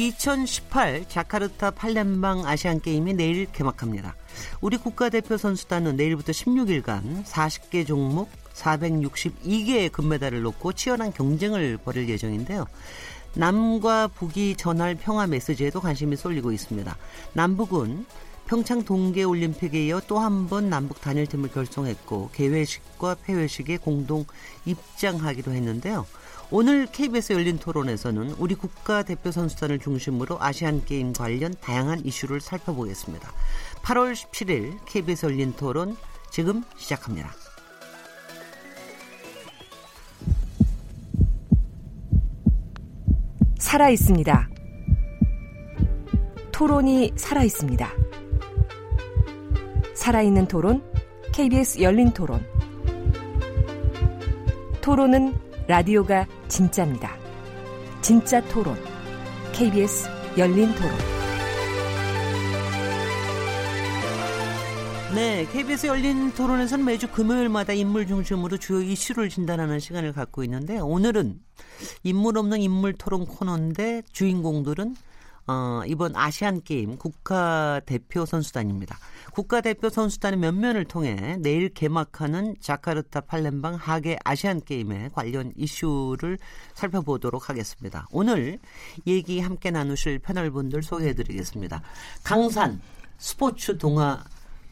2018 자카르타 팔렘방 아시안 게임이 내일 개막합니다. 우리 국가대표 선수단은 내일부터 16일간 40개 종목 462개의 금메달을 놓고 치열한 경쟁을 벌일 예정인데요. 남과 북이 전할 평화 메시지에도 관심이 쏠리고 있습니다. 남북은 평창 동계올림픽에 이어 또 한 번 남북 단일팀을 결성했고 개회식과 폐회식에 공동 입장하기로 했는데요. 오늘 KBS 열린 토론에서는 우리 국가 대표 선수단을 중심으로 아시안 게임 관련 다양한 이슈를 살펴보겠습니다. 8월 17일 KBS 열린 토론 지금 시작합니다. 살아 있습니다. 토론이 살아 있습니다. 살아있는 토론, KBS 열린 토론. 토론은 라디오가 진짜입니다. 진짜 토론. KBS 열린 토론. 네, KBS 열린 토론에서는 매주 금요일마다 인물 중심으로 주요 이슈를 진단하는 시간을 갖고 있는데 오늘은 인물 없는 인물 토론 코너인데 주인공들은 어, 이번 아시안 게임 국가 대표 선수단입니다. 국가 대표 선수단의 면면을 통해 내일 개막하는 자카르타 팔렘방 하계 아시안 게임에 관련 이슈를 살펴보도록 하겠습니다. 오늘 얘기 함께 나누실 패널 분들 소개해드리겠습니다. 강산 스포츠 동화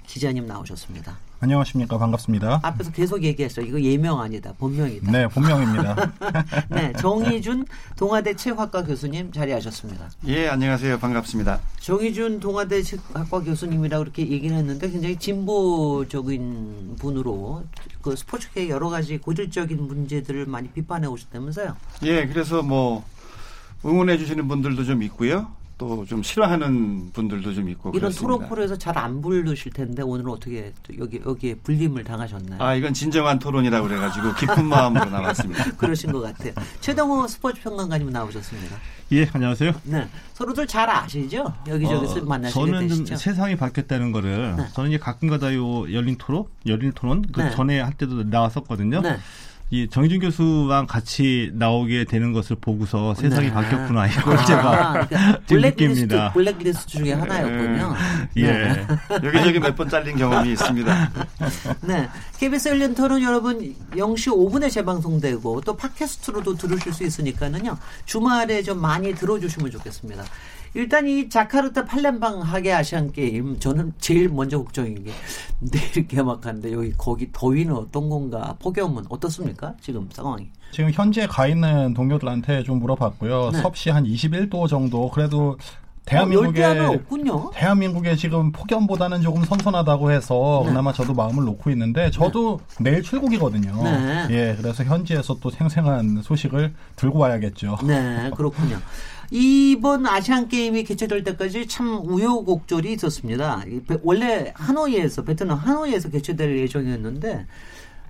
기자님 나오셨습니다. 안녕하십니까 반갑습니다. 앞에서 계속 얘기했어요. 이거 예명 아니다 본명이다. 네 본명입니다. 네 정희준 동아대 체육학과 교수님 자리하셨습니다. 예 안녕하세요 반갑습니다. 정희준 동아대 체육학과 교수님이라고 이렇게 얘기를 했는데 굉장히 진보적인 분으로 그 스포츠계 여러 가지 고질적인 문제들을 많이 비판해 오셨다면서요? 예 그래서 뭐 응원해 주시는 분들도 좀 있고요. 또 좀 싫어하는 분들도 좀 있고 이런 그렇습니다. 토론 프로에서 잘 안 부르실 텐데 오늘은 어떻게 여기 여기에 불림을 당하셨나요? 아 이건 진정한 토론이라고 그래가지고 깊은 마음으로 나왔습니다. 그러신 것 같아요. 최동호 스포츠 평론가님 나오셨습니다. 예, 안녕하세요. 네, 서로들 잘 아시죠? 여기저기서 어, 만나시게 저는 되시죠. 좀 세상이 바뀌었다는 거를 네. 저는 이제 가끔가다 요 열린 토론, 열린 토론 그 네. 전에 할 때도 나왔었거든요. 네. 이 정희준 교수랑 같이 나오게 되는 것을 보고서 세상이 네. 바뀌었구나 이걸 제가 아, 그러니까 지금 블랙리스트. 블랙리스트 중에 하나였군요. 예. 여기저기 몇 번 잘린 경험이 있습니다. 네. KBS 열린 토론 여러분 0시 5분에 재방송되고 또 팟캐스트로도 들으실 수 있으니까는요. 주말에 좀 많이 들어주시면 좋겠습니다. 일단 이 자카르타 팔렘방 하계 아시안 게임 저는 제일 먼저 걱정인 게 내일 개막하는데 여기 거기 더위는 어떤 건가 폭염은 어떻습니까 지금 상황이 지금 현재 가 있는 동료들한테 좀 물어봤고요. 네. 섭씨 한 21도 정도. 그래도 열 대 하나 대한민국의 없군요. 대한민국의 지금 폭염보다는 조금 선선하다고 해서 네. 그나마 저도 마음을 놓고 있는데 저도 내일 출국이거든요. 네. 예, 그래서 현지에서 또 생생한 소식을 들고 와야겠죠. 네, 그렇군요. 이번 아시안 게임이 개최될 때까지 참 우여곡절이 있었습니다. 원래 하노이에서 베트남 하노이에서 개최될 예정이었는데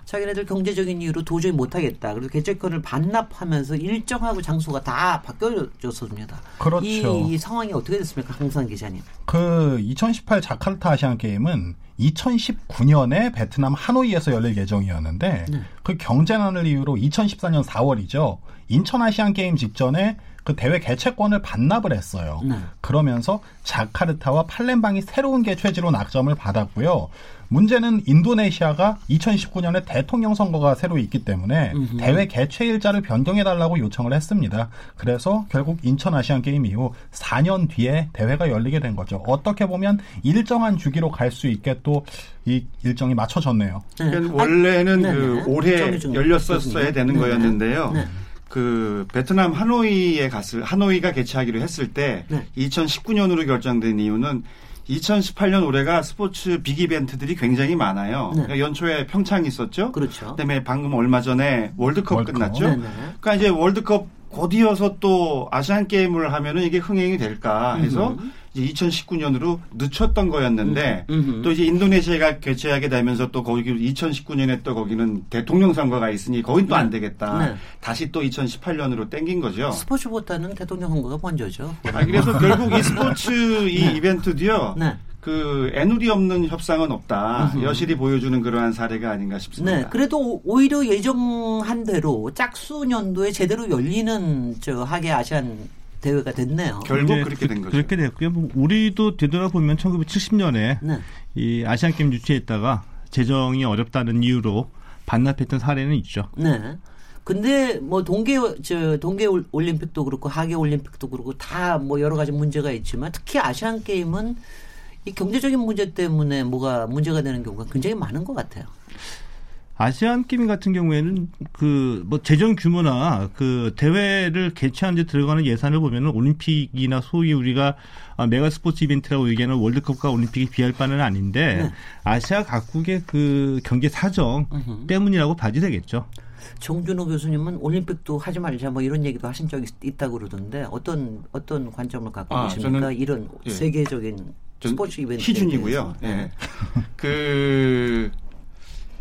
자기네들 경제적인 이유로 도저히 못하겠다. 그래서 개최권을 반납하면서 일정하고 장소가 다 바뀌어졌습니다. 그렇죠. 이, 이 상황이 어떻게 됐습니까, 강산 기자님? 그 2018 자카르타 아시안 게임은 2019년에 베트남 하노이에서 열릴 예정이었는데 네. 그 경쟁안을 이유로 2014년 4월이죠. 인천 아시안 게임 직전에 그 대회 개최권을 반납을 했어요. 네. 그러면서 자카르타와 팔렘방이 새로운 개최지로 낙점을 받았고요. 문제는 인도네시아가 2019년에 대통령 선거가 새로 있기 때문에 음흠. 대회 개최 일자를 변경해 달라고 요청을 했습니다. 그래서 결국 인천 아시안 게임 이후 4년 뒤에 대회가 열리게 된 거죠. 어떻게 보면 일정한 주기로 갈 수 있게 또 이 일정이 맞춰졌네요. 네. 원래는 아, 그 네네. 올해 정의중 열렸었어야. 되는 네네. 거였는데요. 네. 그 베트남 하노이에 갔을 하노이가 개최하기로 했을 때 네. 2019년으로 결정된 이유는 2018년 올해가 스포츠 빅 이벤트들이 굉장히 많아요. 네. 그러니까 연초에 평창이 있었죠. 그렇죠. 그다음에 방금 얼마 전에 월드컵, 월드컵. 끝났죠. 네네. 그러니까 이제 월드컵 곧이어서 또 아시안 게임을 하면은 이게 흥행이 될까 해서 음흠. 이제 2019년으로 늦췄던 거였는데 음, 음. 또 이제 인도네시아가 개최하게 되면서 또 거기 2019년에 또 거기는 대통령 선거가 있으니 거긴 또 안 되겠다. 네. 다시 또 2018년으로 땡긴 거죠. 스포츠보다는 대통령 선거가 먼저죠. 아, 그래서 결국 이 스포츠 이 이벤트도요. 네. 그 애누리 없는 협상은 없다. 여실히 보여주는 그러한 사례가 아닌가 싶습니다. 네, 그래도 오- 오히려 예정한 대로 짝수 년도에 제대로 열리는 저 하계 아시안 대회가 됐네요. 결국 네, 그렇게 그- 된 거죠. 그렇게 됐고요. 뭐 우리도 되돌아보면 1970년에 네. 이 아시안 게임 유치했다가 재정이 어렵다는 이유로 반납했던 사례는 있죠. 네. 근데 뭐 동계 저 동계 올- 올림픽도 그렇고 하계 올림픽도 그렇고 다 뭐 여러 가지 문제가 있지만 특히 아시안 게임은 이 경제적인 문제 때문에 뭐가 문제가 되는 경우가 굉장히 많은 것 같아요. 아시안 게임 같은 경우에는 그 뭐 재정 규모나 그 대회를 개최하는 데 들어가는 예산을 보면은 올림픽이나 소위 우리가 아, 메가 스포츠 이벤트라고 얘기하는 월드컵과 올림픽이 비할 바는 아닌데 네. 아시아 각국의 그 경제 사정 때문이라고 봐도 되겠죠. 정준호 교수님은 올림픽도 하지 말자 뭐 이런 얘기도 하신 적이 있- 있다고 그러던데 어떤 어떤 관점을 갖고 아, 계십니까? 저는- 이런 예. 세계적인 전 스포츠 이벤트 희준이고요. 예. 그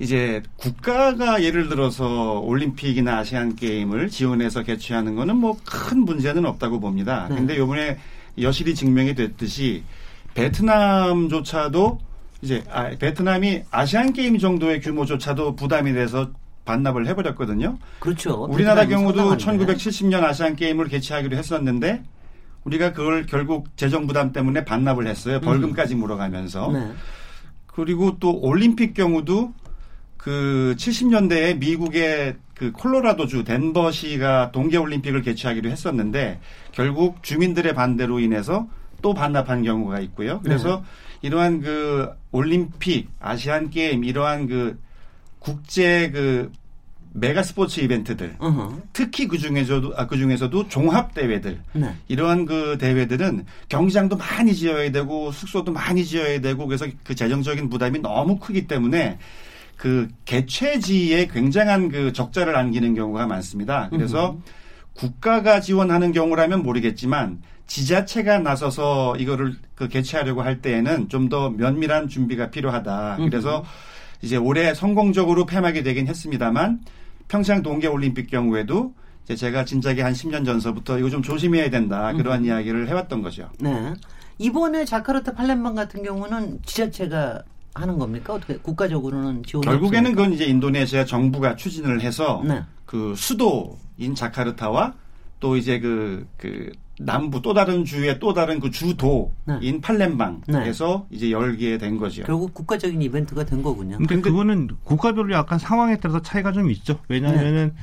이제 국가가 예를 들어서 올림픽이나 아시안 게임을 지원해서 개최하는 거는 뭐 큰 문제는 없다고 봅니다. 네. 근데 요번에 여실히 증명이 됐듯이 베트남조차도 이제 아, 베트남이 아시안 게임 정도의 규모조차도 부담이 돼서 반납을 해버렸거든요. 그렇죠. 우리나라 경우도 상당한데. 1970년 아시안 게임을 개최하기로 했었는데 우리가 그걸 결국 재정 부담 때문에 반납을 했어요. 벌금까지 물어가면서. 네. 그리고 또 올림픽 경우도 그 70년대에 미국의 그 콜로라도주 덴버시가 동계 올림픽을 개최하기로 했었는데 결국 주민들의 반대로 인해서 또 반납한 경우가 있고요. 그래서 이러한 그 올림픽, 아시안 게임 이러한 그 국제 그 메가 스포츠 이벤트들 어허. 특히 그 중에서도 아, 그 중에서도 종합 대회들 네. 이러한 그 대회들은 경기장도 많이 지어야 되고 숙소도 많이 지어야 되고 그래서 그 재정적인 부담이 너무 크기 때문에 그 개최지에 굉장한 그 적자를 안기는 경우가 많습니다. 그래서 국가가 지원하는 경우라면 모르겠지만 지자체가 나서서 이거를 그 개최하려고 할 때에는 좀 더 면밀한 준비가 필요하다. 그래서 이제 올해 성공적으로 폐막이 되긴 했습니다만 평창 동계 올림픽 경우에도 이제 제가 진작에 한 10년 전서부터 이거 좀 조심해야 된다. 그러한 이야기를 해왔던 거죠. 네. 이번에 자카르타 팔렘방 같은 경우는 지자체가 하는 겁니까? 어떻게 국가적으로는 지원이 결국에는 없습니까? 그건 이제 인도네시아 정부가 추진을 해서 네. 그 수도인 자카르타와 또 이제 그, 그 남부 또 다른 주의 또 다른 그 주도인 네. 팔렘방에서 이제 열게 된 거죠. 결국 국가적인 이벤트가 된 거군요. 근데 그거는 국가별로 약간 상황에 따라서 차이가 좀 있죠. 왜냐하면은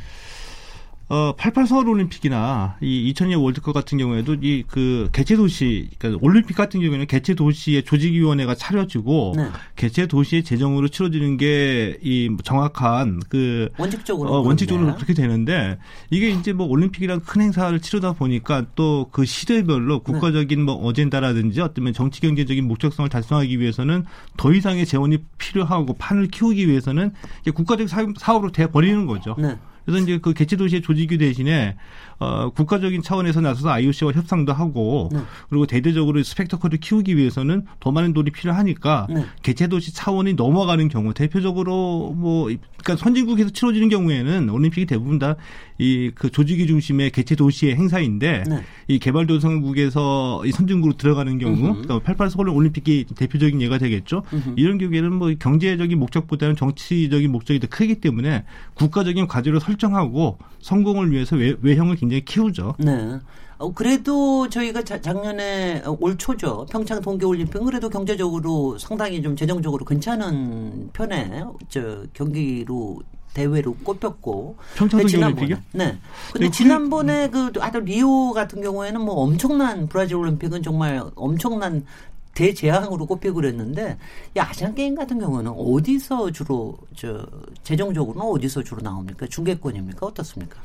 어, 88 서울 올림픽이나 이 2002년 월드컵 같은 경우에도 이 그 개최 도시, 그러니까 올림픽 같은 경우에는 개최 도시의 조직위원회가 차려지고 네. 개최 도시의 재정으로 치러지는 게 이 정확한 그 원칙적으로 어, 원칙적으로. 그렇게 되는데 이게 이제 뭐 올림픽이랑 큰 행사를 치르다 보니까 또 그 시대별로 국가적인 뭐 어젠다라든지 어떤 정치 경제적인 목적성을 달성하기 위해서는 더 이상의 재원이 필요하고 판을 키우기 위해서는 국가적 사업- 사업으로 돼 버리는 거죠. 네. 그래서 이제 그 개최 도시의 조직위 대신에 어 국가적인 차원에서 나서서 IOC와 협상도 하고 네. 그리고 대대적으로 스펙터클을 키우기 위해서는 더 많은 돈이 필요하니까 네. 개최 도시 차원이 넘어가는 경우 대표적으로 뭐 그러니까 선진국에서 치러지는 경우에는 올림픽이 대부분 다 이 그 조직위 중심의 개최 도시의 행사인데 네. 이 개발도상국에서 이 선진국으로 들어가는 경우 그러니까 88 서울 올림픽이 대표적인 예가 되겠죠. 이런 경우에는 뭐 경제적인 목적보다는 정치적인 목적이 더 크기 때문에 국가적인 과제로 설 정하고 성공을 위해서 외, 외형을 굉장히 키우죠. 네. 어, 그래도 저희가 자- 작년에 어, 올 초죠. 평창 동계올림픽은 그래도 경제적으로 상당히 좀 재정적으로 괜찮은 편에 저 경기로 대회로 꼽혔고. 평창 동계올림픽이요? 네. 근데 네, 지난번에 그 아들 리오 같은 경우에는 뭐 엄청난 브라질 올림픽은 정말 엄청난 대재앙으로 꼽히고 그랬는데 이 아시안 게임 같은 경우는 어디서 주로 저 재정적으로는 어디서 주로 나옵니까? 중계권입니까? 어떻습니까?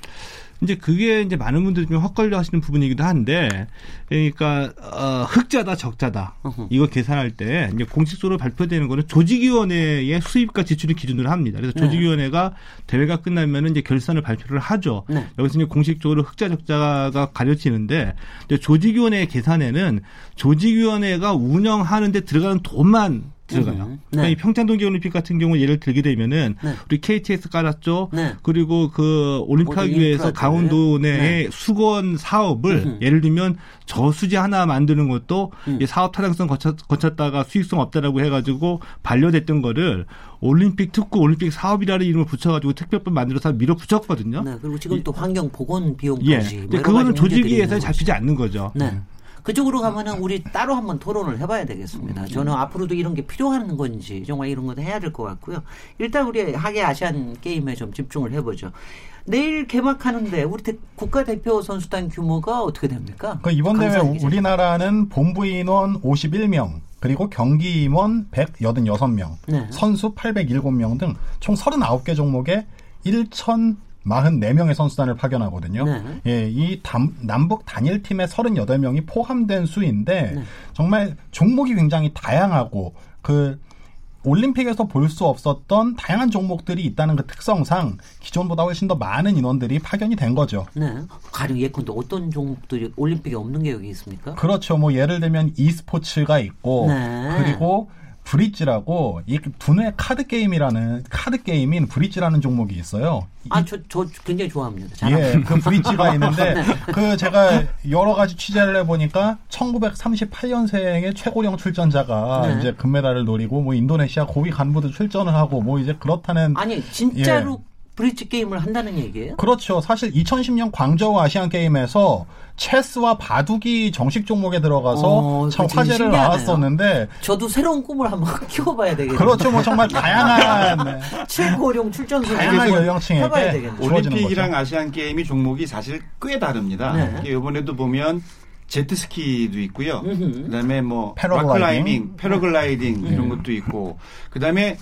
이제 그게 이제 많은 분들이 좀 헛걸려 하시는 부분이기도 한데, 그러니까, 어, 흑자다, 적자다. 이거 계산할 때, 이제 공식적으로 발표되는 거는 조직위원회의 수입과 지출을 기준으로 합니다. 그래서 네. 조직위원회가 대회가 끝나면 은 이제 결산을 발표를 하죠. 네. 여기서 이제 공식적으로 흑자, 적자가 가려지는데, 조직위원회 계산에는 조직위원회가 운영하는데 들어가는 돈만 들어가요. 음, 그러니까 네. 이 평창 동계올림픽 같은 경우 예를 들게 되면은 네. 우리 KTX 깔았죠. 네. 그리고 그 인프라들. 강원도 내의 네. 수건 사업을 음흠. 예를 들면 저수지 하나 만드는 것도 음. 이 사업 타당성 거쳤, 거쳤 다가 수익성 없다라고 해가지고 반려됐던 거를 올림픽 특구 올림픽 사업이라는 이름을 붙여가지고 특별법 만들어서 밀어붙였거든요. 네, 그리고 지금 또 환경 보건 비용까지. 예. 뭐 그거는 조직위에서 잡히지 않는 거죠. 네. 그쪽으로 가면은 우리 따로 한번 토론을 해봐야 되겠습니다. 저는 앞으로도 이런 게 필요한 건지 정말 이런 것도 해야 될 것 같고요. 일단 우리 하계 아시안 게임에 좀 집중을 해보죠. 내일 개막하는데 우리 대- 국가대표 선수단 규모가 어떻게 됩니까? 그 이번 대회. 우리나라는 본부 인원 51명, 그리고 경기 임원 186명, 네. 선수 807명 등 총 39개 종목에 1,044명의 선수단을 파견하거든요. 네. 예, 이 담- 남북 단일팀의 38명이 포함된 수인데 네. 정말 종목이 굉장히 다양하고 그 올림픽에서 볼 수 없었던 다양한 종목들이 있다는 그 특성상 기존보다 훨씬 더 많은 인원들이 파견이 된 거죠. 네. 가령 예컨대 어떤 종목들이 올림픽에 없는 게 여기 있습니까? 그렇죠. 뭐 예를 들면 e스포츠가 있고 네. 그리고 브릿지라고 이 두뇌 카드 게임이라는 카드 게임인 브릿지라는 종목이 있어요. 아, 저, 저 굉장히 좋아합니다. 잘합니다. 예, 그 브릿지가 있는데 네. 그 제가 여러 가지 취재를 해 보니까 1938년생의 최고령 출전자가 네. 이제 금메달을 노리고 뭐 인도네시아 고위 간부도 출전을 하고 뭐 이제 그렇다는 아니, 진짜로 예. 브릿지 게임을 한다는 얘기예요? 그렇죠. 사실 2010년 광저우 아시안 게임에서 체스와 바둑이 정식 종목에 들어가서 어, 참 화제를 신기하네요. 낳았었는데 저도 새로운 꿈을 한번 키워봐야 되겠네요. 그렇죠. 뭐 정말 다양한 최고령 출전수 다양한 연령층에게 올림픽이랑 거죠. 아시안 게임이 종목이 사실 꽤 다릅니다. 네. 이번에도 보면 제트스키도 있고요. 그다음에 뭐 패러글라이딩. rock climbing, 패러글라이딩 네. 이런 것도 있고 그다음에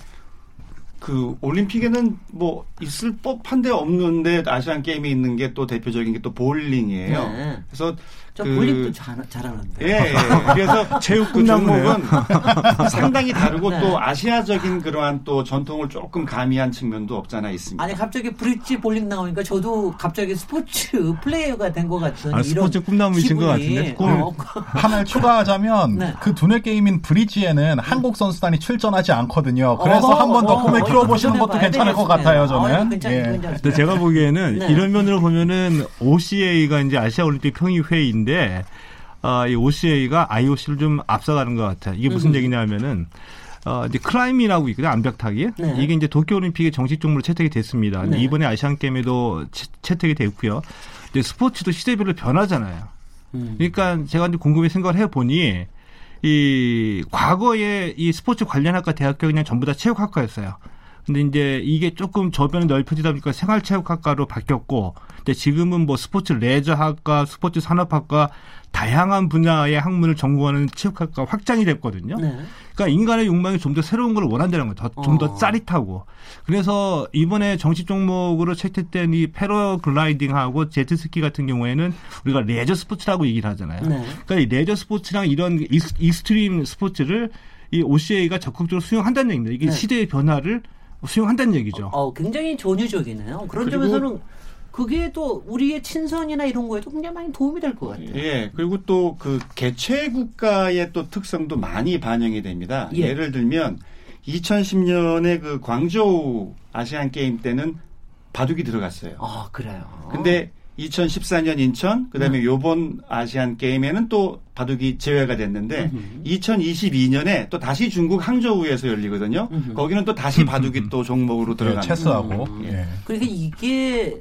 그 올림픽에는 뭐 있을 법한데 없는데 아시안 게임이 있는 게 또 대표적인 게 또 볼링이에요. 네. 그래서 저 그- 볼링도 잘, 잘하는데. 예, 예. 그래서 체육 그 끝나보네요. 종목은 상당히 다르고 네. 또 아시아적인 그러한 또 전통을 조금 가미한 측면도 없잖아 있습니다. 아니 갑자기 브릿지 볼링 나오니까 저도 갑자기 스포츠 플레이어가 된 것 같은 아, 이런 스포츠 꿈나무이신 것 기분이, 같은데. 어, 하나를 추가하자면 네. 그 두뇌 게임인 브릿지에는 한국 선수단이 출전하지 않거든요. 그래서 한 번 더 꿈을 키워보시는 것도 괜찮을 것. 같아요. 어, 저는. 괜찮, 예. 근데 제가 보기에는 네. 이런 면으로 보면은 OCA가 이제 아시아 올림픽 평의회의인데 어, 이 OCA가 IOC를 좀 앞서가는 것 같아요. 이게 무슨 음흠. 얘기냐면은 어, 이제 클라이밍이라고 있거든요. 암벽타기. 네. 이게 이제 도쿄올림픽의 정식 종목으로 채택이 됐습니다. 네. 이번에 아시안 게임에도 채, 채택이 됐고요. 근데 스포츠도 시대별로 변하잖아요. 음. 그러니까 제가 이제 궁금해 생각을 해보니 이 과거에 이 스포츠 관련 학과 대학교 그냥 전부 다 체육학과였어요. 근데 이제 이게 조금 저변이 넓혀지다 보니까 생활체육학과로 바뀌었고, 근데 지금은 뭐 스포츠 레저학과, 스포츠 산업학과 다양한 분야의 학문을 전공하는 체육학과 확장이 됐거든요. 네. 그러니까 인간의 욕망이 좀 더 새로운 걸 원한다는 거예요. 좀더 어. 짜릿하고. 그래서 이번에 정식 종목으로 채택된 이 패러글라이딩하고 제트스키 같은 경우에는 우리가 레저 스포츠라고 얘기를 하잖아요. 네. 그러니까 이 레저 스포츠랑 이런 이스- 익스트림 스포츠를 이 OCA가 적극적으로 수용한다는 얘기입니다. 이게 네. 시대의 변화를 수용한다는 얘기죠. 어, 굉장히 전향적이네요. 그런 점에서는 그게 또 우리의 친선이나 이런 거에도 굉장히 많이 도움이 될 것 같아요. 예, 그리고 또 그 개최 국가의 또 특성도 많이 반영이 됩니다. 예. 예. 를 들면 2010년에 그 광저우 아시안 게임 때는 바둑이 들어갔어요. 아, 그래요. 근데 2014년 인천, 그 다음에 요번 아시안 게임에는 또 바둑이 제외가 됐는데 음흠. 2022년에 또 다시 중국 항저우에서 열리거든요. 음흠. 거기는 또 다시 바둑이 또 종목으로 예, 들어가는 체스하고. 음. 예. 그러니까 이게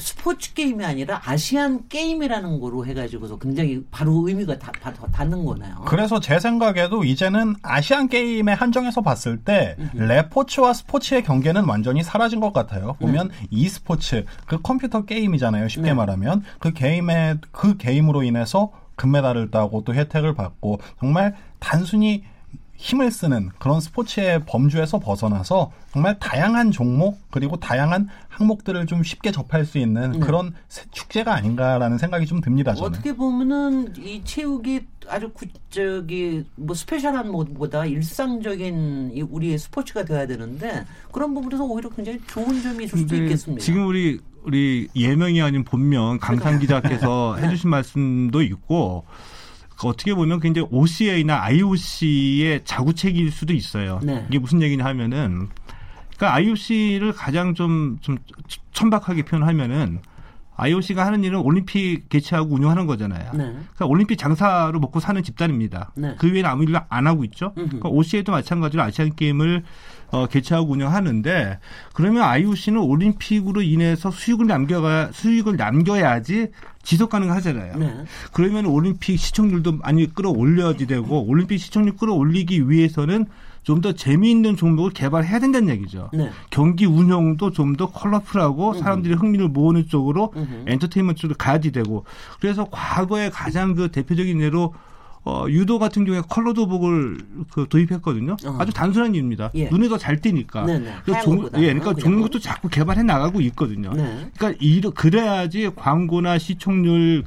스포츠 게임이 아니라 아시안 게임이라는 거로 해가지고서 굉장히 바로 의미가 다, 다, 다 닿는 거네요. 그래서 제 생각에도 이제는 아시안 게임에 한정해서 봤을 때 레포츠와 스포츠의 경계는 완전히 사라진 것 같아요. 보면 e스포츠 그 컴퓨터 게임이잖아요. 쉽게 네. 말하면 그 게임에 그 게임으로 인해서 금메달을 따고 또 혜택을 받고 정말 단순히 힘을 쓰는 그런 스포츠의 범주에서 벗어나서 정말 다양한 종목 그리고 다양한 항목들을 좀 쉽게 접할 수 있는 네. 그런 세- 축제가 아닌가라는 생각이 좀 듭니다. 저는. 어떻게 보면은 이 체육이 아주 구, 저기 뭐 스페셜한 것보다 일상적인 이 우리의 스포츠가 돼야 되는데 그런 부분에서 오히려 굉장히 좋은 점이 있을 수도 있겠습니다. 지금 우리 우리 예명이 아닌 본명 강상 기자께서 네. 해주신 말씀도 있고 그 어떻게 보면 굉장히 OCA나 IOC의 자구책일 수도 있어요. 네. 이게 무슨 얘기냐 하면은 그러니까 IOC를 가장 좀 좀 천박하게 표현하면은 IOC가 하는 일은 올림픽 개최하고 운영하는 거잖아요. 네. 그러니까 올림픽 장사로 먹고 사는 집단입니다. 네. 그 외에는 아무 일을 안 하고 있죠. 음흠. 그러니까 OCA도 마찬가지로 아시안 게임을 어, 개최하고 운영하는데 그러면 IOC는 올림픽으로 인해서 수익을 남겨가 수익을 남겨야지 지속 가능하잖아요. 네. 그러면 올림픽 시청률도 많이 끌어올려야지 되고 올림픽 시청률 끌어올리기 위해서는 좀 더 재미있는 종목을 개발해야 된다는 얘기죠. 네. 경기 운영도 좀 더 컬러풀하고 사람들이 흥미를 모으는 쪽으로 음흠. 엔터테인먼트 쪽으로 가야지 되고 그래서 과거에 가장 그 대표적인 예로 어, 유도 같은 경우에 컬러 도복을 그 도입했거든요. 어. 아주 단순한 이유입니다. 예. 눈에 더 잘 띄니까. 네네. 하얀 종, 예, 그러니까 그냥. 종목도 자꾸 개발해 나가고 있거든요. 네. 그러니까 이 그래야지 광고나 시청률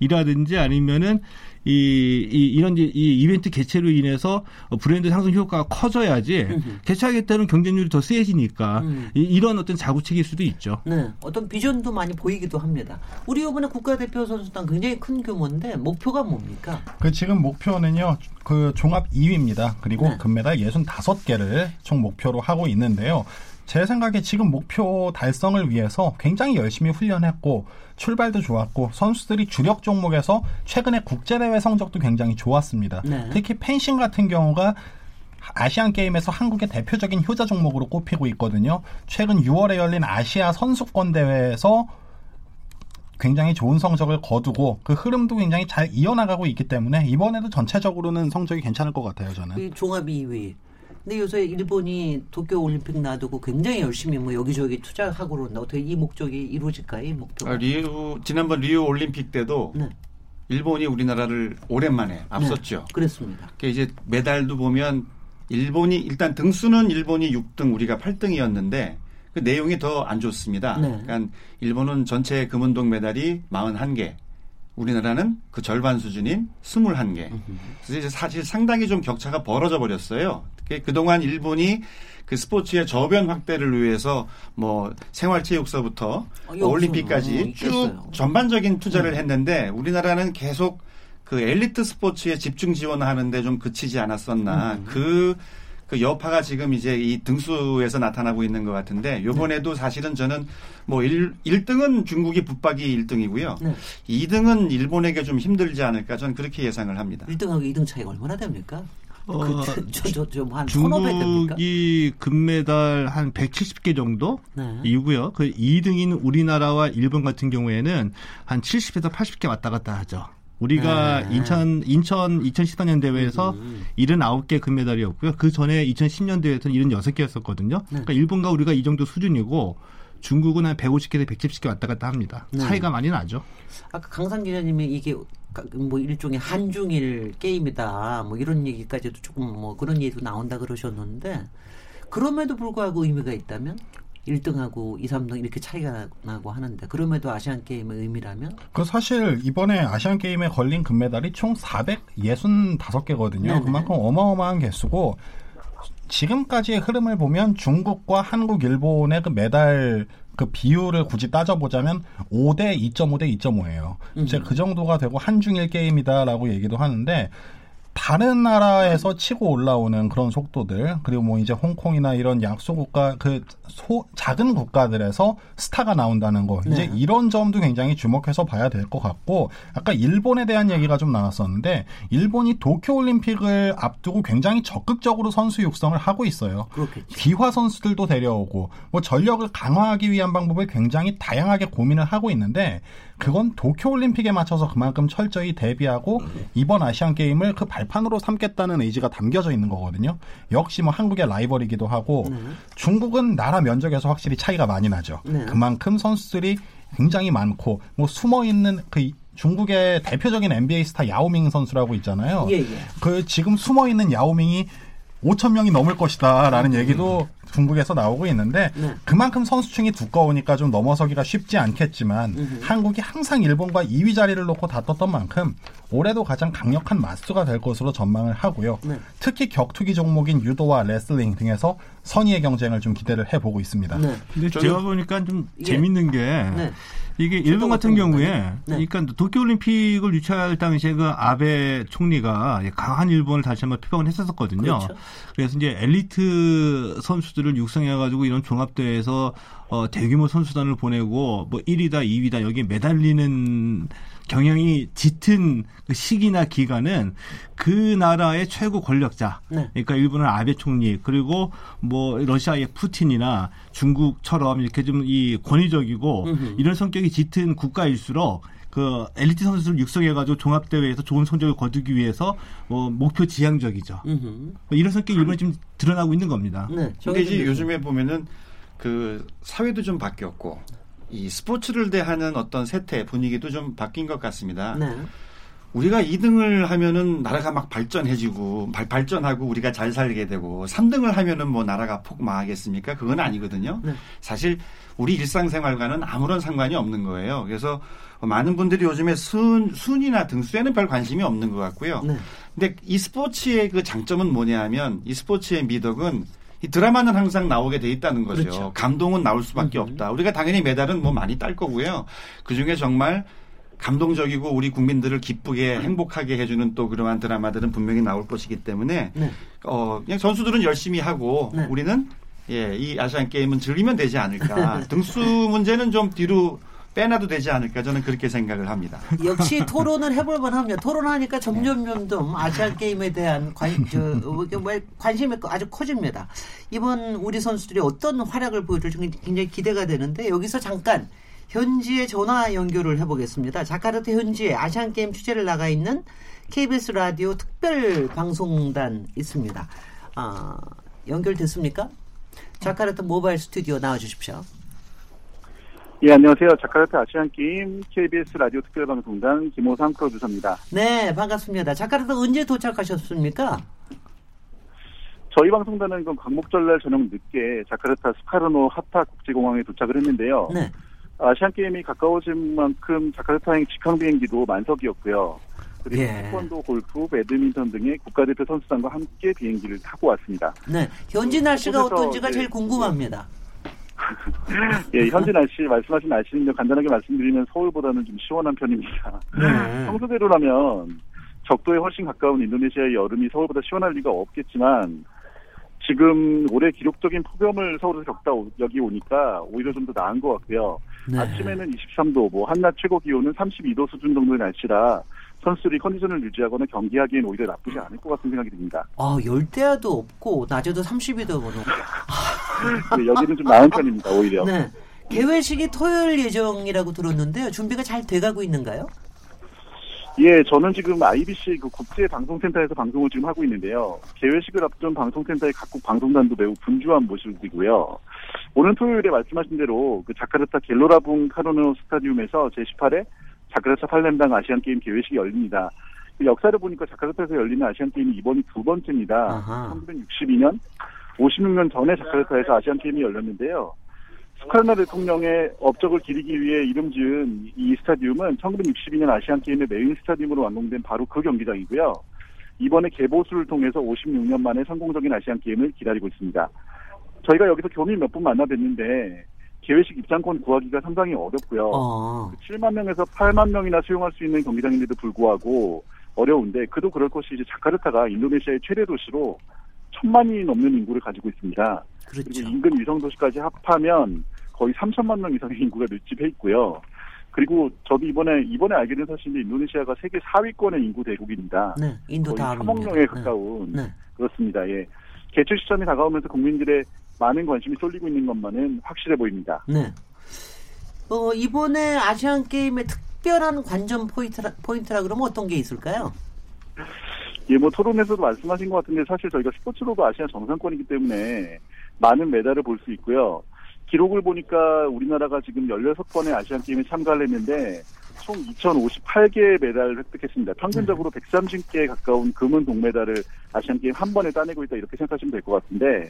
이라든지 아니면은 이, 이 이런 이 이벤트 개최로 인해서 브랜드 상승 효과가 커져야지 개최하겠다는 경쟁률이 더 세지니까 음. 이, 이런 어떤 자구책일 수도 있죠. 네, 어떤 비전도 많이 보이기도 합니다. 우리 이번에 국가대표 선수단 굉장히 큰 규모인데 목표가 뭡니까? 그 지금 목표는요. 그 종합 2위입니다. 그리고 네. 금메달 65개를 총 목표로 하고 있는데요. 제 생각에 지금 목표 달성을 위해서 굉장히 열심히 훈련했고 출발도 좋았고 선수들이 주력 종목에서 최근에 국제대회 성적도 굉장히 좋았습니다. 네. 특히 펜싱 같은 경우가 아시안 게임에서 한국의 대표적인 효자 종목으로 꼽히고 있거든요. 최근 6월에 열린 아시아 선수권 대회에서 굉장히 좋은 성적을 거두고 그 흐름도 굉장히 잘 이어나가고 있기 때문에 이번에도 전체적으로는 성적이 괜찮을 것 같아요. 저는. 이 종합 2위. 근데 요새 일본이 도쿄 올림픽 놔두고 굉장히 열심히 뭐 여기저기 투자하고 그런다. 어떻게 이 목적이 이루어질까요? 이 목표가? 아, 리우 지난번 리우 올림픽 때도 네. 일본이 우리나라를 오랜만에 앞섰죠. 네, 그랬습니다. 그 이제 메달도 보면 일본이 일단 등수는 일본이 6등 우리가 8등이었는데 그 내용이 더 안 좋습니다. 네. 그러니까 일본은 전체 금운동 메달이 41개, 우리나라는 그 절반 수준인 21개. 그래서 이제 사실 상당히 좀 격차가 벌어져 버렸어요. 그- 그동안 일본이 그 스포츠의 저변 확대를 위해서 뭐 생활체육서부터 어, 여기서 올림픽까지 음, 쭉 있겠어요. 전반적인 투자를 했는데 우리나라는 계속 그 엘리트 스포츠에 집중 지원하는데 좀 그치지 않았었나. 그, 그 여파가 지금 이제 이 등수에서 나타나고 있는 것 같은데 요번에도 사실은 저는 뭐 1, 1등은 중국이 붙박이 1등이고요. 네. 2등은 일본에게 좀 힘들지 않을까 저는 그렇게 예상을 합니다. 1등하고 2등 차이가 얼마나 됩니까? 어, 그, 저, 저, 저, 한1,500 됩니까? 중국이 금메달 한 170개 정도 네. 이고요. 그 2등인 우리나라와 일본 같은 경우에는 한 70에서 80개 왔다 갔다 하죠. 우리가 네. 인천 인천 2014년 대회에서 음. 79개 금메달이었고요. 그 전에 2010년 대회에서는 76개였었거든요. 네. 그러니까 일본과 우리가 이 정도 수준이고 중국은 한 150개에서 170개 왔다 갔다 합니다. 네. 차이가 많이 나죠. 아까 강상 기자님이 이게 가- 뭐 일종의 한중일 게임이다 뭐 이런 얘기까지도 조금 뭐 그런 얘기도 나온다 그러셨는데 그럼에도 불구하고 의미가 있다면 1등하고 2, 3등 이렇게 차이가 나고 하는데 그럼에도 아시안 게임의 의미라면 그 사실 이번에 아시안 게임에 걸린 금메달이 총 465개거든요. 네네. 그만큼 어마어마한 개수고 지금까지의 흐름을 보면 중국과 한국, 일본의 그 메달 그 비율을 굳이 따져보자면 5대 2.5 대 2.5예요. 이제 그 정도가 되고 한중일 게임이다라고 얘기도 하는데 다른 나라에서 치고 올라오는 그런 속도들 그리고 뭐 이제 홍콩이나 이런 약소 국가 그 소, 작은 국가들에서 스타가 나온다는 거 이제 네. 이런 점도 굉장히 주목해서 봐야 될 것 같고 아까 일본에 대한 얘기가 좀 나왔었는데 일본이 도쿄 올림픽을 앞두고 굉장히 적극적으로 선수 육성을 하고 있어요. 그렇겠죠. 귀화 선수들도 데려오고 뭐 전력을 강화하기 위한 방법을 굉장히 다양하게 고민을 하고 있는데 그건 도쿄 올림픽에 맞춰서 그만큼 철저히 대비하고 이번 아시안 게임을 그 발 판으로 삼겠다는 의지가 담겨져 있는 거거든요. 역시 뭐 한국의 라이벌이기도 하고 중국은 나라 면적에서 확실히 차이가 많이 나죠. 네. 그만큼 선수들이 굉장히 많고 뭐 숨어 있는 그 중국의 대표적인 NBA 스타 야오밍 선수라고 있잖아요. 예, 예. 그 지금 숨어 있는 야오밍이 5천 명이 넘을 것이다라는 얘기도 중국에서 나오고 있는데 네. 그만큼 선수층이 두꺼우니까 좀 넘어서기가 쉽지 않겠지만 한국이 항상 일본과 2위 자리를 놓고 다퉜던 만큼 올해도 가장 강력한 맞수가 될 것으로 전망을 하고요. 네. 특히 격투기 종목인 유도와 레슬링 등에서 선의의 경쟁을 좀 기대를 해보고 있습니다. 네. 근데 제가 보니까 좀 예. 재밌는 게 네. 이게 일본 같은 경우에 네. 그러니까 도쿄올림픽을 유치할 당시에 그 아베 총리가 강한 일본을 다시 한번 표방을 했었거든요. 그렇죠. 래서 이제 엘리트 선수들을 육성해가지고 이런 종합대회에서 어, 대규모 선수단을 보내고 뭐 1위다, 2위다 여기 매달리는 경향이 짙은 그 시기나 기간은 그 나라의 최고 권력자, 네. 그러니까 일본은 아베 총리 그리고 뭐 러시아의 푸틴이나 중국처럼 이렇게 좀 이 권위적이고 음흠. 이런 성격이 짙은 국가일수록 그 엘리트 선수를 육성해가지고 종합대회에서 좋은 성적을 거두기 위해서 뭐 목표 지향적이죠. 뭐 이런 성격이 일본에 지금 드러나고 있는 겁니다. 네. 근데 이제 요즘에 보면은 그 사회도 좀 바뀌었고 이 스포츠를 대하는 어떤 세태 분위기도 좀 바뀐 것 같습니다. 네. 우리가 2등을 하면은 나라가 막 발전해지고 발, 발전하고 우리가 잘 살게 되고 3등을 하면은 뭐 나라가 폭 망하겠습니까? 그건 아니거든요. 네. 사실 우리 일상생활과는 아무런 상관이 없는 거예요. 그래서 많은 분들이 요즘에 순 순위나 등수에는 별 관심이 없는 것 같고요. 네. 근데 이 스포츠의 그 장점은 뭐냐 하면 이 스포츠의 미덕은 이 드라마는 항상 나오게 돼 있다는 거죠. 그렇죠. 감동은 나올 수밖에 음흠. 없다. 우리가 당연히 메달은 뭐 많이 딸 거고요. 그 중에 정말 감동적이고 우리 국민들을 기쁘게 행복하게 해주는 또 그러한 드라마들은 분명히 나올 것이기 때문에 네. 어 그냥 선수들은 열심히 하고 네. 우리는 예 이 아시안 게임은 즐기면 되지 않을까. 등수 문제는 좀 뒤로 빼놔도 되지 않을까 저는 그렇게 생각을 합니다. 역시 토론을 해볼 만합니다. 토론하니까 점점 점점 아시안 게임에 대한 관, 저, 어, 뭐, 관심이 아주 커집니다. 이번 우리 선수들이 어떤 활약을 보여줄지 굉장히 기대가 되는데 여기서 잠깐 현지의 전화 연결을 해보겠습니다. 자카르타 현지에 아시안 게임 취재를 나가 있는 KBS 라디오 특별 방송단 있습니다. 아, 연결됐습니까? 자카르타 모바일 스튜디오 나와주십시오. 예, 안녕하세요. 자카르타 아시안게임 KBS 라디오 특별방송단 김호상 프로듀서입니다. 네, 반갑습니다. 자카르타 언제 도착하셨습니까? 저희 방송단은 그 광복절날 저녁 늦게 자카르타 스카르노 하타 국제공항에 도착을 했는데요. 네. 아시안게임이 가까워진 만큼 자카르타행 직항 비행기도 만석이었고요. 그리고 예. 태권도, 골프, 배드민턴 등의 국가대표 선수단과 함께 비행기를 타고 왔습니다. 네, 현지 날씨가 어떤지가 이제 제일 궁금합니다. 예, 현지 날씨 말씀하신 날씨는 간단하게 말씀드리면 서울보다는 좀 시원한 편입니다. 네. 평소대로라면 적도에 훨씬 가까운 인도네시아의 여름이 서울보다 시원할 리가 없겠지만 지금 올해 기록적인 폭염을 서울에서 겪다 오- 여기 오니까 오히려 좀 더 나은 것 같고요. 네. 아침에는 23도, 뭐 한낮 최고 기온은 32도 수준 정도의 날씨라 선수들이 컨디션을 유지하거나 경기하기엔 오히려 나쁘지 않을 것 같은 생각이 듭니다. 아, 열대야도 없고 낮에도 30이 되고. 네, 여기는 좀 나은 편입니다, 오히려. 네. 개회식이 토요일 예정이라고 들었는데요. 준비가 잘 돼가고 있는가요? 예, 저는 지금 IBC 그 국제 방송센터에서 방송을 지금 하고 있는데요. 개회식을 앞둔 방송센터의 각국 방송단도 매우 분주한 모습이고요. 오늘 토요일에 말씀하신 대로 그 자카르타 갤로라붕 카르노 스타디움에서 제18회 자카르타 팔렘당 아시안 게임 개회식이 열립니다. 그 역사를 보니까 자카르타에서 열리는 아시안 게임이 이번이 두 번째입니다. 아하. 1962년, 56년 전에 자카르타에서 아시안 게임이 열렸는데요. 스칼나 대통령의 업적을 기리기 위해 이름 지은 이 스타디움은 1962년 아시안 게임의 메인 스타디움으로 완공된 바로 그 경기장이고요. 이번에 개보수를 통해서 56년 만에 성공적인 아시안 게임을 기다리고 있습니다. 저희가 여기서 교민 몇 분 만나 뵀는데 개회식 입장권 구하기가 상당히 어렵고요. 어. 7만 명에서 8만 명이나 수용할 수 있는 경기장인데도 불구하고 어려운데 그도 그럴 것이 이제 자카르타가 인도네시아의 최대 도시로 천만이 넘는 인구를 가지고 있습니다. 그리고 그렇죠. 인근 위성 도시까지 합하면 거의 3천만 명 이상의 인구가 밀집해 있고요. 그리고 저도 이번에 이번에 알게 된 사실인데 인도네시아가 세계 4위권의 인구 대국입니다. 네, 인도 거의 다음. 3억 명에 가까운 네. 그렇습니다. 예. 개최 시점이 다가오면서 국민들의 많은 관심이 쏠리고 있는 것만은 확실해 보입니다. 네. 어, 이번에 아시안 게임의 특별한 관전 포인트라, 포인트라 그러면 어떤 게 있을까요? 예, 뭐 토론에서도 말씀하신 것 같은데 사실 저희가 스포츠로도 아시아 정상권이기 때문에 많은 메달을 볼 수 있고요. 기록을 보니까 우리나라가 지금 16번의 아시안 게임에 참가를 했는데 총 2058개의 메달을 획득했습니다. 평균적으로 130개에 가까운 금은 동메달을 아시안 게임 한 번에 따내고 있다 이렇게 생각하시면 될 것 같은데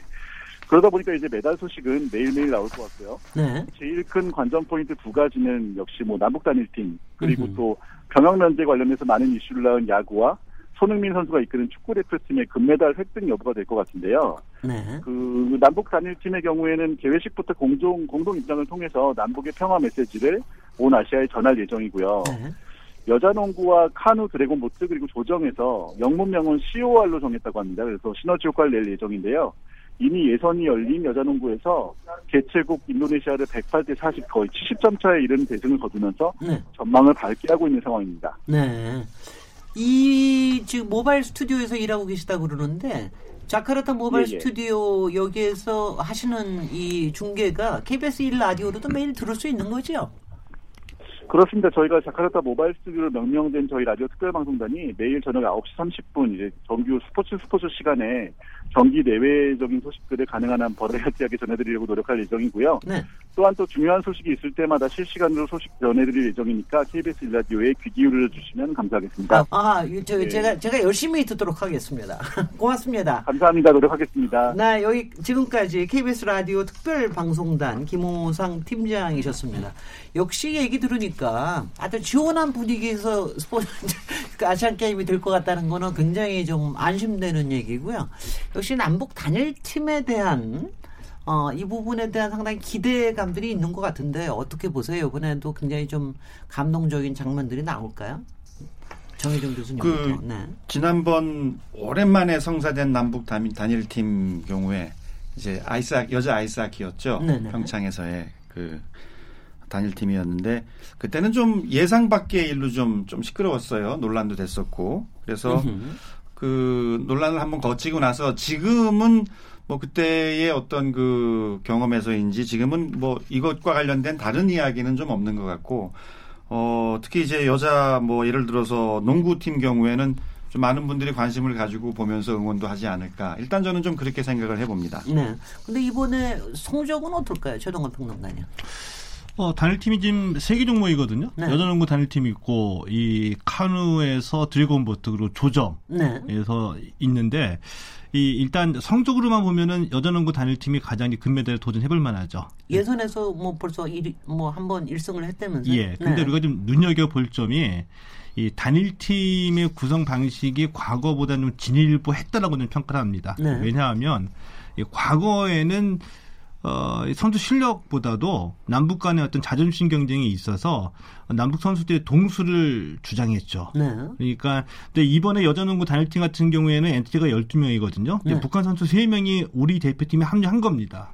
그러다 보니까 이제 메달 소식은 매일매일 나올 것 같고요. 네. 제일 큰 관전 포인트 두 가지는 역시 뭐 남북 단일팀 그리고 음흠. 또 병역 면제 관련해서 많은 이슈를 낳은 야구와 손흥민 선수가 이끄는 축구 대표팀의 금메달 획득 여부가 될 것 같은데요. 네. 그 남북 단일팀의 경우에는 개회식부터 공동 공동 입장을 통해서 남북의 평화 메시지를 온 아시아에 전할 예정이고요. 네. 여자 농구와 카누 드래곤 보트 그리고 조정에서 영문명은 COR로 정했다고 합니다. 그래서 시너지 효과를 낼 예정인데요. 이미 예선이 열린 여자 농구에서 개최국 인도네시아를 108대 40 거의 70점 차에 이른 대승을 거두면서 네. 전망을 밝게 하고 있는 상황입니다. 네. 이 지금 모바일 스튜디오에서 일하고 계시다고 그러는데 자카르타 모바일 예, 예. 스튜디오 여기에서 하시는 이 중계가 KBS 1 라디오로도 매일 들을 수 있는 거죠? 그렇습니다. 저희가 자카르타 모바일 스튜디오로 명명된 저희 라디오 특별방송단이 매일 저녁 9시 30분 이제 정규 스포츠 스포츠 시간에 경기 내외적인 소식들을 가능한 한 버라이어티하게 전해드리려고 노력할 예정이고요. 네. 또한 또 중요한 소식이 있을 때마다 실시간으로 소식 전해드릴 예정이니까 KBS 일라디오에 귀 기울여 주시면 감사하겠습니다. 아, 이- 저, 예. 제가 제가 열심히 듣도록 하겠습니다. 고맙습니다. 감사합니다. 노력하겠습니다. 나 여기 지금까지 KBS 라디오 특별 방송단 김호상 팀장이셨습니다. 역시 얘기 들으니까 아주 지원한 분위기에서 스포츠 그 아시안 게임이 될 것 같다는 거는 굉장히 좀 안심되는 얘기고요. 역시 남북 단일 팀에 대한 어, 이 부분에 대한 상당히 기대감들이 있는 것 같은데 어떻게 보세요? 이번에도 굉장히 좀 감동적인 장면들이 나올까요? 정혜정 교수님부터. 그- 네. 지난번 오랜만에 성사된 남북 단일- 단일팀 경우에 이제 아이스 여자 아이스하키였죠. 네네. 평창에서의 그 단일팀이었는데 그때는 좀 예상 밖의 일로 좀 좀 시끄러웠어요. 논란도 됐었고. 그래서. 그 논란을 한번 거치고 나서 지금은 뭐 그때의 어떤 그 경험에서인지 지금은 뭐 이것과 관련된 다른 이야기는 좀 없는 것 같고 어 특히 이제 여자 뭐 예를 들어서 농구팀 경우에는 좀 많은 분들이 관심을 가지고 보면서 응원도 하지 않을까 일단 저는 좀 그렇게 생각을 해봅니다. 네. 근데 이번에 성적은 어떨까요? 최동원 평론가님. 어, 단일팀이 지금 세개 종목이거든요. 네. 여자농구 단일팀이 있고 이 카누에서 드래곤 보트 그리고 조정에서 네. 있는데 이 일단 성적으로만 보면은 여자농구 단일팀이 가장 금메달에 도전해볼 만하죠. 예선에서 뭐 벌써 뭐한번 1승을 했다면서요? 예. 근데 네. 우리가 좀 눈여겨 볼 점이 이 단일팀의 구성 방식이 과거보다 좀 진일보했다라고 저는 평가를 합니다. 네. 왜냐하면 이 과거에는 어, 이 선수 실력보다도 남북 간의 어떤 자존심 경쟁이 있어서 남북 선수들의 동수를 주장했죠. 네. 그러니까 근데 이번에 여자농구 단일팀 같은 경우에는 엔트리가 12명이거든요. 네. 북한 선수 3명이 우리 대표팀에 합류한 겁니다.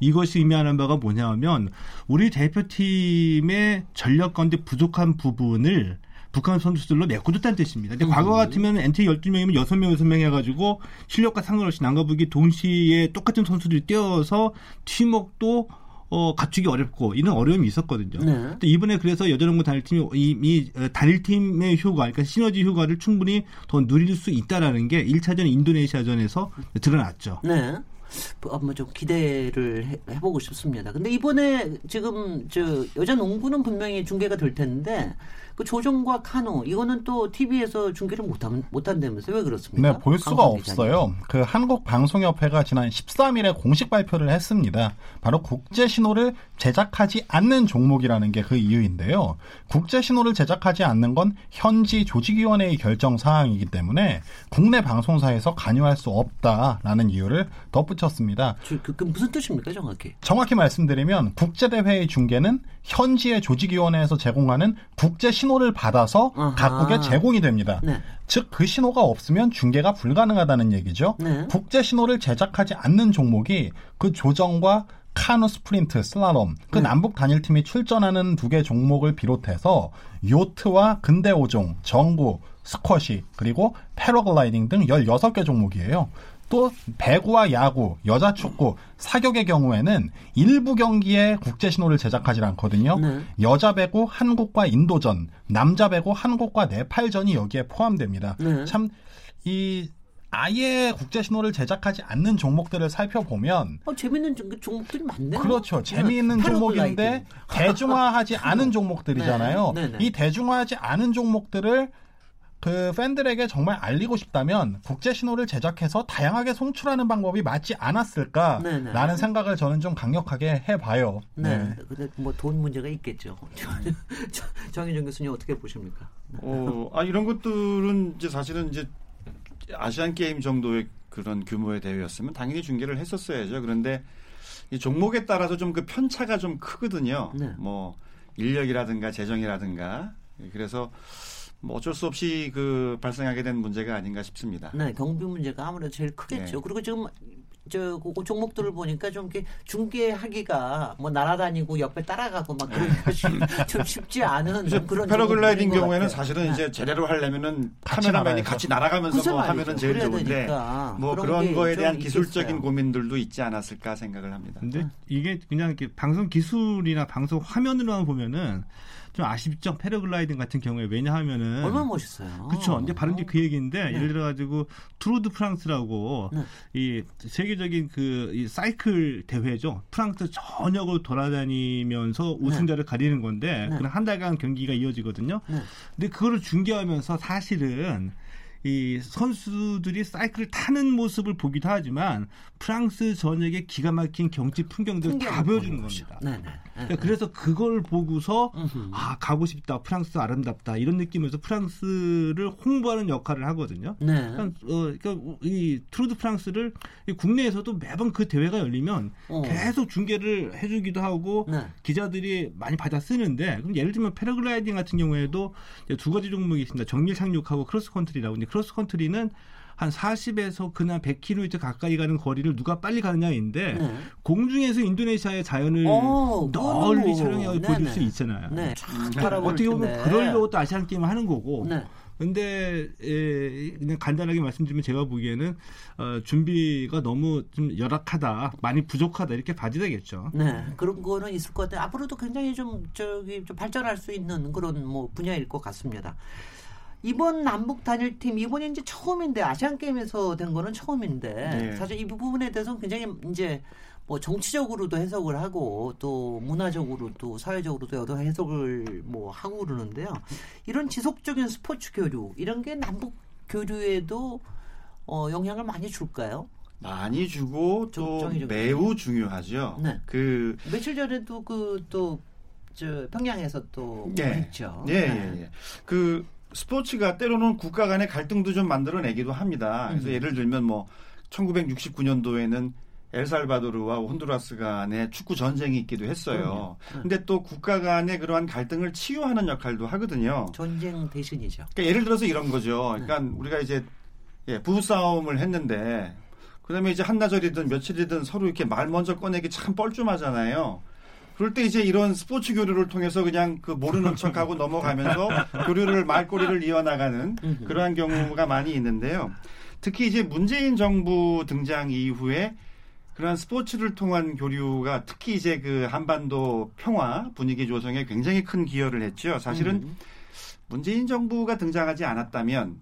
이것이 의미하는 바가 뭐냐면 우리 대표팀의 전력 가운데 부족한 부분을 북한 선수들로 메꿔줬다는 뜻입니다. 근데 과거 같으면 엔트리 12명이면 6명, 6명 해가지고 실력과 상관없이 남과 북이 동시에 똑같은 선수들이 뛰어서 팀워크도 어, 갖추기 어렵고 이런 어려움이 있었거든요. 네. 근데 이번에 그래서 여자농구 단일팀이 이미 어, 단일팀의 효과, 그러니까 시너지 효과를 충분히 더 누릴 수 있다라는 게 1차전 인도네시아전에서 드러났죠. 네. 뭐좀 기대를 해, 해보고 싶습니다. 근데 이번에 지금 저 여자 농구는 분명히 중계가 될 텐데 그 조정과 카누 이거는 또 TV에서 중계를 못한 못한다면서 왜 그렇습니까? 네, 볼 수가. 없어요. 그 한국 방송협회가 지난 13일에 공식 발표를 했습니다. 바로 국제 신호를 제작하지 않는 종목이라는 게 그 이유인데요. 국제 신호를 제작하지 않는 건 현지 조직위원회의 결정 사항이기 때문에 국내 방송사에서 관여할 수 없다라는 이유를 덧붙였습니다. 저, 그, 그 무슨 뜻입니까 정확히? 정확히 말씀드리면 국제 대회의 중계는 현지의 조직위원회에서 제공하는 국제 신호를 받아서 아하. 각국에 제공이 됩니다. 네. 즉그 신호가 없으면 중계가 불가능하다는 얘기죠. 네. 국제 신호를 제작하지 않는 종목이 그 조정과 카누 스프린트, 슬라롬, 그 네. 남북 단일팀이 출전하는 두 개 종목을 비롯해서 요트와 근대 오종, 정구, 스쿼시, 그리고 패러글라이딩 등 16개 종목이에요. 또 배구와 야구, 여자 축구, 사격의 경우에는 일부 경기에 국제 신호를 제작하지 않거든요. 네. 여자 배구 한국과 인도전, 남자 배구 한국과 네팔전이 여기에 포함됩니다. 네. 참이 아예 국제 신호를 제작하지 않는 종목들을 살펴보면 어, 재밌는 종- 종목들이 많네요. 그렇죠. 재미있는 네. 종목인데 패러글라이딩. 대중화하지 않은 종목들이잖아요. 네, 네, 네. 이 대중화하지 않은 종목들을 그 팬들에게 정말 알리고 싶다면 국제 신호를 제작해서 다양하게 송출하는 방법이 맞지 않았을까라는 네, 네. 생각을 저는 좀 강력하게 해봐요. 네. 근데 뭐 돈 문제가 있겠죠. 정희정 교수님 어떻게 보십니까? 어, 아 이런 것들은 이제 사실은 이제 아시안 게임 정도의 그런 규모의 대회였으면 당연히 중계를 했었어야죠. 그런데 이 종목에 따라서 좀 그 편차가 좀 크거든요. 네. 뭐 인력이라든가 재정이라든가 그래서 뭐 어쩔 수 없이 그 발생하게 된 문제가 아닌가 싶습니다. 네, 경비 문제가 아무래도 제일 크겠죠. 네. 그리고 지금 저그 종목들을 보니까 좀 이렇게 중계하기가 뭐 날아다니고 옆에 따라가고 막 그런 것이 좀 쉽지 않은 이제 그런 패러글라이딩 경우에는. 사실은 네. 이제 제대로 하려면은 카메라맨이. 같이 날아가면서 뭐. 하면은 제일 좋은데 되니까. 뭐 그런 거에 좀 대한 있겠어요. 기술적인 고민들도 있지 않았을까 생각을 합니다. 근데 이게 그냥 이렇게 방송 기술이나 방송 화면으로만 보면은 좀 아쉽죠. 패러글라이딩 같은 경우에 왜냐하면은 얼마나 멋있어요. 그렇죠. 이제 다른 게 그 얘기인데 네. 예를 들어 가지고 투르 드 프랑스라고 네. 이 세계적인 그 이 사이클 대회죠. 프랑스 전역을 돌아다니면서 우승자를 가리는 건데 네. 그런 한 달간 경기가 이어지거든요. 네. 근데 그거를 중계하면서 사실은 이 선수들이 사이클을 타는 모습을 보기도 하지만 프랑스 전역의 기가 막힌 경치 풍경들을 다 보여주는 겁니다. 네네. 그러니까 그래서 그걸 보고서. 아 가고 싶다 프랑스 아름답다 이런 느낌에서 프랑스를 홍보하는 역할을 하거든요. 네. 그러니까, 어, 그러니까 이 투르 드 프랑스를 이 국내에서도 매번 그 대회가 열리면 어. 계속 중계를 해주기도 하고 네. 기자들이 많이 받아 쓰는데 그럼 예를 들면 패러글라이딩 같은 경우에도 이제 두 가지 종목이 있습니다. 정밀 착륙하고 크로스컨트리라고. 근데 크로스컨트리는 한 40에서 그날 100km 가까이 가는 거리를 누가 빨리 가느냐인데 네. 공중에서 인도네시아의 자연을 어, 널리 촬영해 뭐, 보여줄 네네. 수 있잖아요. 네. 어떻게 보면 그러려고 또 아시안 게임을 하는 거고. 네. 근데 에, 그냥 간단하게 말씀드리면 제가 보기에는 어, 준비가 너무 좀 열악하다, 많이 부족하다 이렇게 봐야 되겠죠. 네, 그런 거는 있을 것 같아요. 앞으로도 굉장히 좀 저기 좀 발전할 수 있는 그런 뭐 분야일 것 같습니다. 이번 남북 단일팀 이번이 이제 처음인데 아시안 게임에서 된 거는 처음인데 네. 사실 이 부분에 대해서는 굉장히 이제 뭐 정치적으로도 해석을 하고 또 문화적으로도 사회적으로도 여러 해석을 뭐 하고 그러는데요. 이런 지속적인 스포츠 교류 이런 게 남북 교류에도 어, 영향을 많이 줄까요? 많이 주고 또 매우 중요하죠. 네. 그 며칠 전에도 그또저 평양에서 또 예. 했죠. 예, 네. 예, 예. 그 스포츠가 때로는 국가 간의 갈등도 좀 만들어내기도 합니다. 그래서 음. 예를 들면 뭐 1969년도에는 엘살바도르와 혼두라스 간의 축구 전쟁이 있기도 했어요. 그럼요. 근데 또 국가 간의 그러한 갈등을 치유하는 역할도 하거든요. 전쟁 대신이죠. 그러니까 예를 들어서 이런 거죠. 그러니까 우리가 이제 예, 부부 싸움을 했는데 그다음에 이제 한나절이든 며칠이든 서로 이렇게 말 먼저 꺼내기 참 뻘쭘하잖아요. 그럴 때 이제 이런 스포츠 교류를 통해서 그냥 그 모르는 척하고 넘어가면서 교류를 말꼬리를 이어나가는 그러한 경우가 많이 있는데요. 특히 이제 문재인 정부 등장 이후에 그러한 스포츠를 통한 교류가 특히 이제 그 한반도 평화 분위기 조성에 굉장히 큰 기여를 했죠. 사실은 음. 문재인 정부가 등장하지 않았다면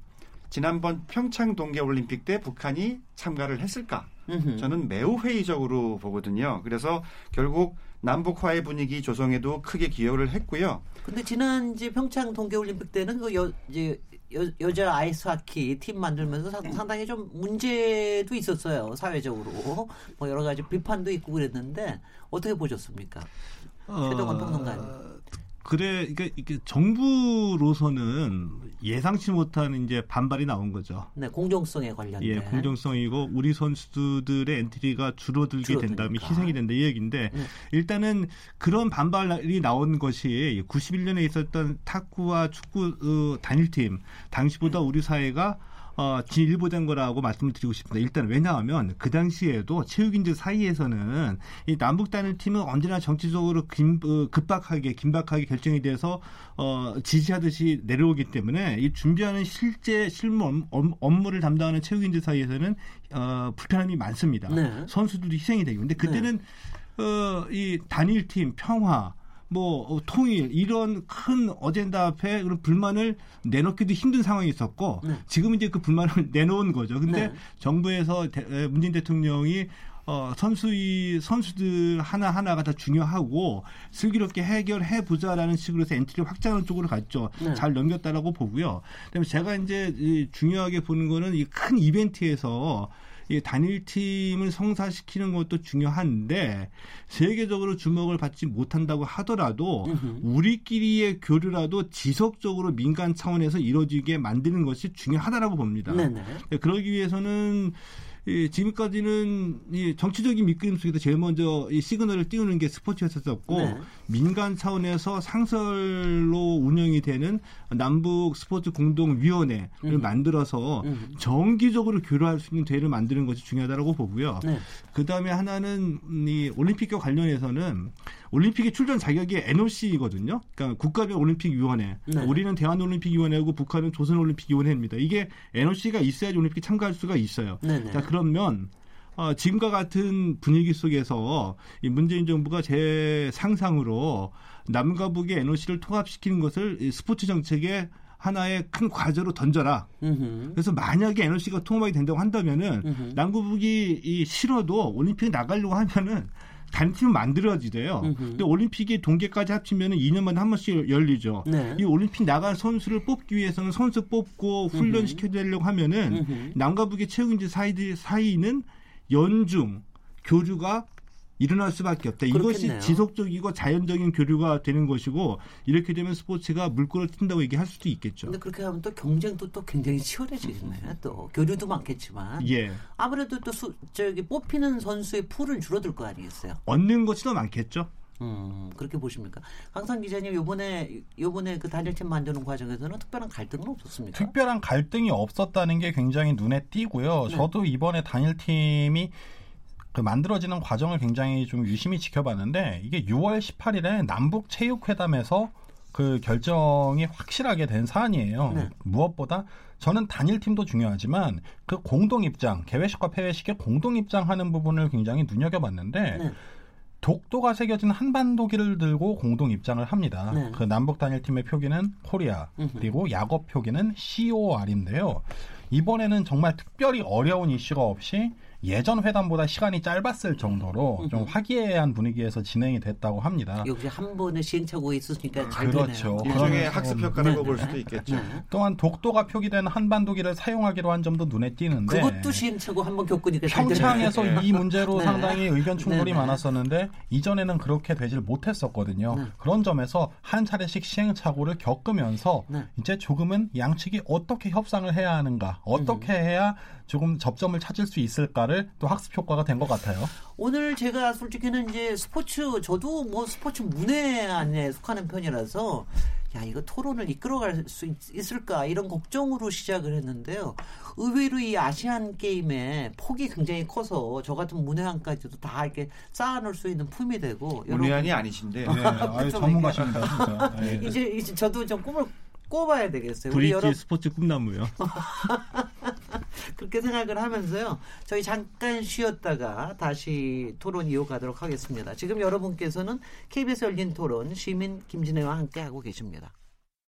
지난번 평창 동계올림픽 때 북한이 참가를 했을까? 저는 매우 회의적으로 보거든요. 그래서 결국 남북화의 분위기 조성에도 크게 기여를 했고요. 근데 지난 이제 평창 동계올림픽 때는 그 여, 이제 여, 여자 아이스하키 팀 만들면서 상, 상당히 좀 문제도 있었어요. 사회적으로. 뭐 여러 가지 비판도 있고 그랬는데 어떻게 보셨습니까? 최동원 평론가님. 그래, 이게, 이게 정부로서는 예상치 못한 이제 반발이 나온 거죠. 네, 공정성에 관련된. 예, 공정성이고 우리 선수들의 엔트리가 줄어들게 줄어드니까. 된다면 희생이 된다 이 얘기인데 네. 일단은 그런 반발이 나온 것이 91년에 있었던 탁구와 축구 어, 단일팀 당시보다 우리 사회가 어, 진일보된 거라고 말씀을 드리고 싶습니다. 일단 왜냐하면 그 당시에도 체육인들 사이에서는 이 남북 단일 팀은 언제나 정치적으로 긴, 어, 급박하게 긴박하게 결정이 돼서 어, 지시하듯이 내려오기 때문에 이 준비하는 실제 실무 업- 업무를 담당하는 체육인들 사이에서는 어, 불편함이 많습니다. 네. 선수들도 희생이 되고 근데 그때는 어, 이 단일팀 평화 뭐 어, 통일 이런 큰 어젠다 앞에 그런 불만을 내놓기도 힘든 상황이 있었고 네. 지금 이제 그 불만을 내놓은 거죠. 근데 네. 정부에서 대- 에, 문재인 대통령이 어, 선수의 선수들 하나 하나가 다 중요하고 슬기롭게 해결해 보자라는 식으로 해서 엔트리 확장하는 쪽으로 갔죠. 네. 잘 넘겼다라고 보고요. 그다음에 제가 이제 이 중요하게 보는 거는 이 큰 이벤트에서 이 단일팀을 성사시키는 것도 중요한데 세계적으로 주목을 받지 못한다고 하더라도 우리끼리의 교류라도 지속적으로 민간 차원에서 이루어지게 만드는 것이 중요하다라고 봅니다. 네네. 네, 그러기 위해서는 이 지금까지는 이 정치적인 밑그림 속에서 제일 먼저 이 시그널을 띄우는 게 스포츠였었고 네. 민간 차원에서 상설로 운영이 되는 남북 스포츠 공동위원회를 음. 만들어서 음. 정기적으로 교류할 수 있는 대회를 만드는 것이 중요하다고 보고요. 네. 그 다음에 하나는 이 올림픽과 관련해서는 올림픽의 출전 자격이 NOC거든요. 그러니까 국가별 올림픽 위원회. 네. 우리는 대한 올림픽 위원회고 북한은 조선 올림픽 위원회입니다. 이게 NOC가 있어야지 올림픽 참가할 수가 있어요. 네네. 자 그러면 어, 지금과 같은 분위기 속에서 이 문재인 정부가 제 상상으로 남과 북의 NOC를 통합시키는 것을 이 스포츠 정책의 하나의 큰 과제로 던져라. 음흠. 그래서 만약에 NOC가 통합이 된다고 한다면은 음흠. 남구북이 이 싫어도 올림픽에 나가려고 하면은 단팀은 만들어지대요. 음흠. 근데 올림픽이 동계까지 합치면은 2년마다 한 번씩 열리죠. 네. 이 올림픽 나간 선수를 뽑기 위해서는 선수 뽑고 훈련 시켜주려고 하면은 음흠. 남과 북의 체육인지 사이 사이는 연중 교류가 일어날 수밖에 없다. 이것이 그렇겠네요. 지속적이고 자연적인 교류가 되는 것이고 이렇게 되면 스포츠가 물꼬를 튄다고 얘기할 수도 있겠죠. 근데 그렇게 하면 또 경쟁도 또 굉장히 치열해지겠네. 또 교류도 많겠지만 예. 아무래도 또 수, 저기 뽑히는 선수의 풀은 줄어들 거 아니겠어요. 얻는 것이 더 많겠죠. 음, 그렇게 보십니까? 강상 기자님, 요번에, 요번에 그 단일팀 만드는 과정에서는 특별한 갈등은 없었습니까? 특별한 갈등이 없었다는 게 굉장히 눈에 띄고요. 네. 저도 이번에 단일팀이 그 만들어지는 과정을 굉장히 좀 유심히 지켜봤는데 이게 6월 18일에 남북 체육회담에서 그 결정이 확실하게 된 사안이에요. 네. 무엇보다 저는 단일 팀도 중요하지만 그 공동 입장, 개회식과 폐회식의 공동 입장하는 부분을 굉장히 눈여겨봤는데 네. 독도가 새겨진 한반도기를 들고 공동 입장을 합니다. 네. 그 남북 단일팀의 표기는 코리아. 그리고 야곱 표기는 COR인데요. 이번에는 정말 특별히 어려운 이슈가 없이 예전 회담보다 시간이 짧았을 정도로 좀 화기애애한 분위기에서 진행이 됐다고 합니다. 역시 한 번의 시행착오가 있었으니까 잘 그렇죠. 되네요. 일종의 학습 효과라고 네, 볼 네. 수도 있겠죠. 네. 또한 독도가 표기된 한반도기를 사용하기로 한 점도 눈에 띄는데 그것도 시행착오 한 번 겪으니까. 평창에서 네. 이 문제로 네. 상당히 의견 충돌이 네, 네. 많았었는데 이전에는 그렇게 되질 못했었거든요. 네. 그런 점에서 한 차례씩 시행착오를 겪으면서 네. 이제 조금은 양측이 어떻게 협상을 해야 하는가, 어떻게 해야 조금 접점을 찾을 수 있을까 를 또 학습 효과가 된 것 같아요. 오늘 제가 솔직히는 이제 스포츠 저도 뭐 스포츠 문외 안에 속하는 편이라서 야 이거 토론을 이끌어갈 수 있, 있을까 이런 걱정으로 시작을 했는데요. 의외로 이 아시안 게임의 폭이 굉장히 커서 저 같은 문외한까지도 다 이렇게 쌓아놓을 수 있는 품이 되고 문외한이 아니신데 네, 아유, 전문가십니다, 진짜. 네. 이제 이제 저도 좀 꿈을 꿔봐야 되겠어요. 우리 브릿지 여러 스포츠 꿈나무요. 그렇게 생각을 하면서요. 저희 잠깐 쉬었다가 다시 토론 이어가도록 하겠습니다. 지금 여러분께서는 KBS 열린 토론 시민 김진애와 함께 하고 계십니다.